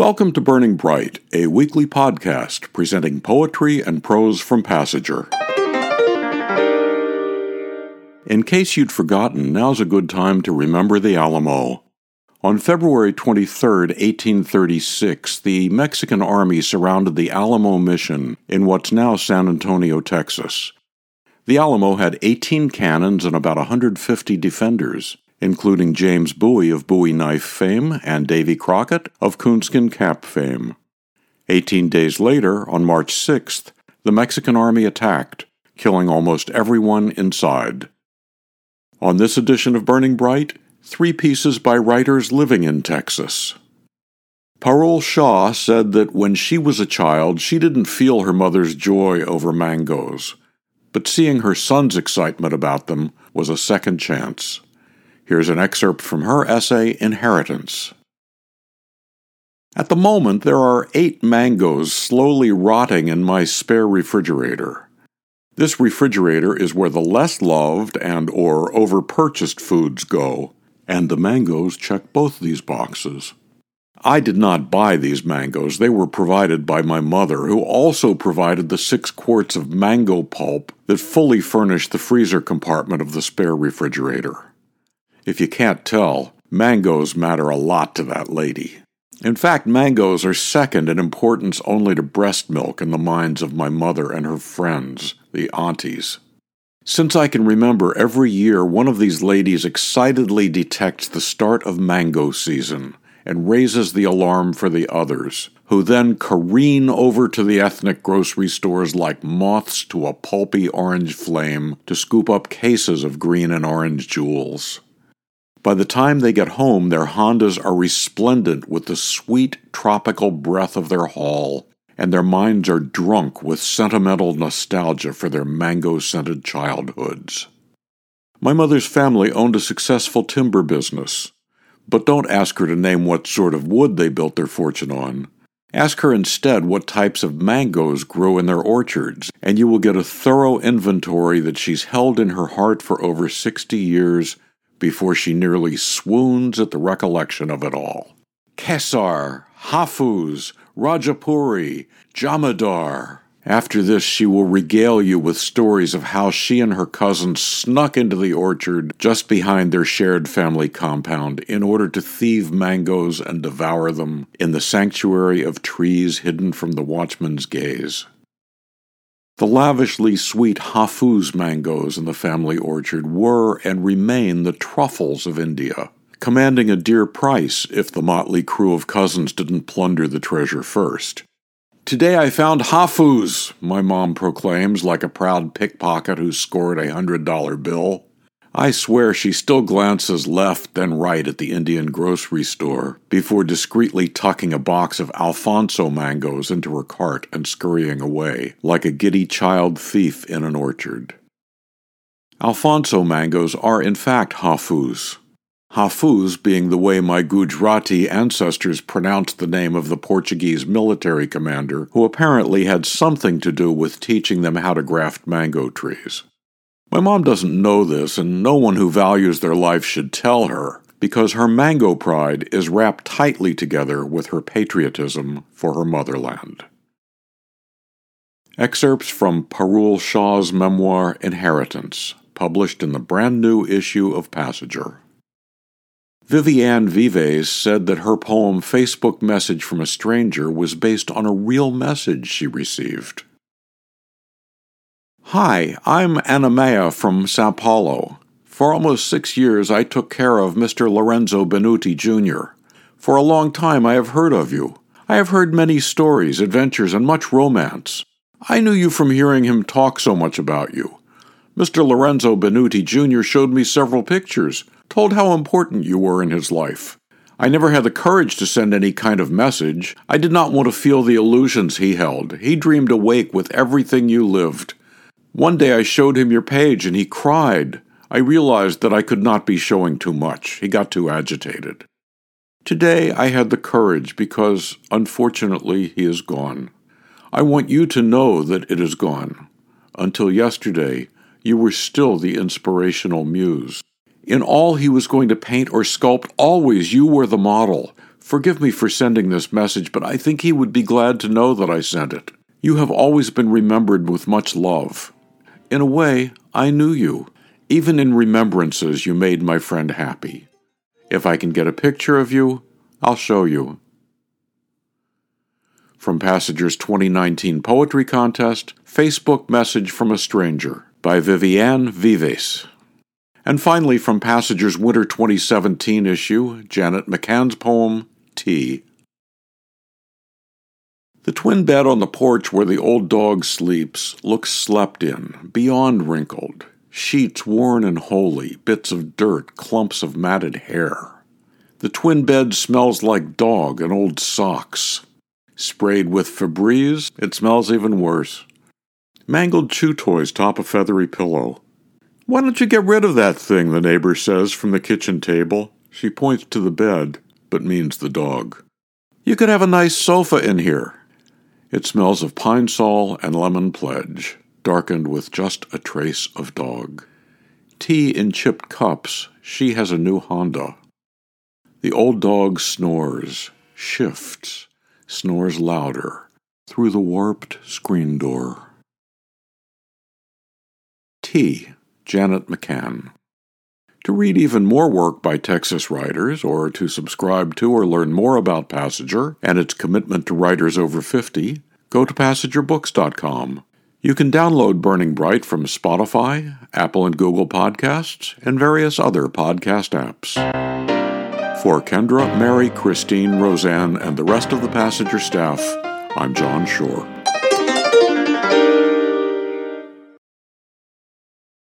Welcome to Burning Bright, a weekly podcast presenting poetry and prose from Passager. In case you'd forgotten, now's a good time to remember the Alamo. On February 23, 1836, the Mexican army surrounded the Alamo Mission in what's now San Antonio, Texas. The Alamo had 18 cannons and about 150 defenders including James Bowie of Bowie knife fame and Davy Crockett of coonskin cap fame. Eighteen days later, on March 6th, the Mexican army attacked, killing almost everyone inside. On this edition of Burning Bright, three pieces by writers living in Texas. Parul Shah said that when she was a child, she didn't feel her mother's joy over mangoes, but seeing her son's excitement about them was a second chance. Here's an excerpt from her essay, Inheritance. At the moment, there are eight mangoes slowly rotting in my spare refrigerator. This refrigerator is where the less loved and or overpurchased foods go, and the mangoes check both these boxes. I did not buy these mangoes. They were provided by my mother, who also provided the six quarts of mango pulp that fully furnished the freezer compartment of the spare refrigerator. If you can't tell, mangoes matter a lot to that lady. In fact, mangoes are second in importance only to breast milk in the minds of my mother and her friends, the aunties. Since I can remember, every year one of these ladies excitedly detects the start of mango season and raises the alarm for the others, who then careen over to the ethnic grocery stores like moths to a pulpy orange flame to scoop up cases of green and orange jewels. By the time they get home, their Hondas are resplendent with the sweet tropical breath of their haul, and their minds are drunk with sentimental nostalgia for their mango scented childhoods. My mother's family owned a successful timber business, but don't ask her to name what sort of wood they built their fortune on. Ask her instead what types of mangoes grow in their orchards, and you will get a thorough inventory that she's held in her heart for over 60 years before she nearly swoons at the recollection of it all. Kesar, Hafuz, Rajapuri, Jamadar. After this, she will regale you with stories of how she and her cousin snuck into the orchard just behind their shared family compound in order to thieve mangoes and devour them in the sanctuary of trees hidden from the watchman's gaze. The lavishly sweet Hafuz mangoes in the family orchard were and remain the truffles of India, commanding a dear price if the motley crew of cousins didn't plunder the treasure first. Today I found Hafuz, my mom proclaims like a proud pickpocket who scored a hundred dollar bill. I swear she still glances left and right at the Indian grocery store before discreetly tucking a box of Alphonso mangoes into her cart and scurrying away, like a giddy child thief in an orchard. Alphonso mangoes are in fact Hafuz. Hafuz being the way my Gujarati ancestors pronounced the name of the Portuguese military commander who apparently had something to do with teaching them how to graft mango trees. My mom doesn't know this, and no one who values their life should tell her, because her mango pride is wrapped tightly together with her patriotism for her motherland. Excerpts from Parul Shah's memoir Inheritance, published in the brand new issue of Passager. Viviane Vives said that her poem Facebook Message from a Stranger was based on a real message she received. Hi, I'm Anamea from Sao Paulo. For almost six years, I took care of Mr. Lorenzo Benuti Jr. For a long time, I have heard of you. I have heard many stories, adventures, and much romance. I knew you from hearing him talk so much about you. Mr. Lorenzo Benuti Jr. showed me several pictures, told how important you were in his life. I never had the courage to send any kind of message. I did not want to feel the illusions he held. He dreamed awake with everything you lived. One day I showed him your page and he cried. I realized that I could not be showing too much. He got too agitated. Today I had the courage because, unfortunately, he is gone. I want you to know that it is gone. Until yesterday, you were still the inspirational muse. In all he was going to paint or sculpt, always you were the model, Forgive me for sending this message, but I think he would be glad to know that I sent it. You have always been remembered with much love. In a way, I knew you. Even in remembrances, you made my friend happy. If I can get a picture of you, I'll show you. From Passager's 2019 Poetry Contest, Facebook Message from a Stranger by Viviane Vives. And finally, from Passager's Winter 2017 issue, Janet McCann's poem, Tea. The twin bed on the porch where the old dog sleeps looks slept in, beyond wrinkled. Sheets worn and holy, bits of dirt, clumps of matted hair. The twin bed smells like dog and old socks. Sprayed with Febreze, it smells even worse. Mangled chew toys top a feathery pillow. Why don't you get rid of that thing? the neighbor says from the kitchen table. She points to the bed, but means the dog. You could have a nice sofa in here. It smells of pine sol and lemon pledge, darkened with just a trace of dog. Tea in chipped cups, she has a new Honda. The old dog snores, shifts, snores louder through the warped screen door. Tea, Janet McCann. To read even more work by Texas writers, or to subscribe to or learn more about Passager and its commitment to writers over 50, go to PassagerBooks.com. You can download Burning Bright from Spotify, Apple and Google Podcasts, and various other podcast apps. For Kendra, Mary, Christine, Roseanne, and the rest of the Passager staff, I'm John Shore.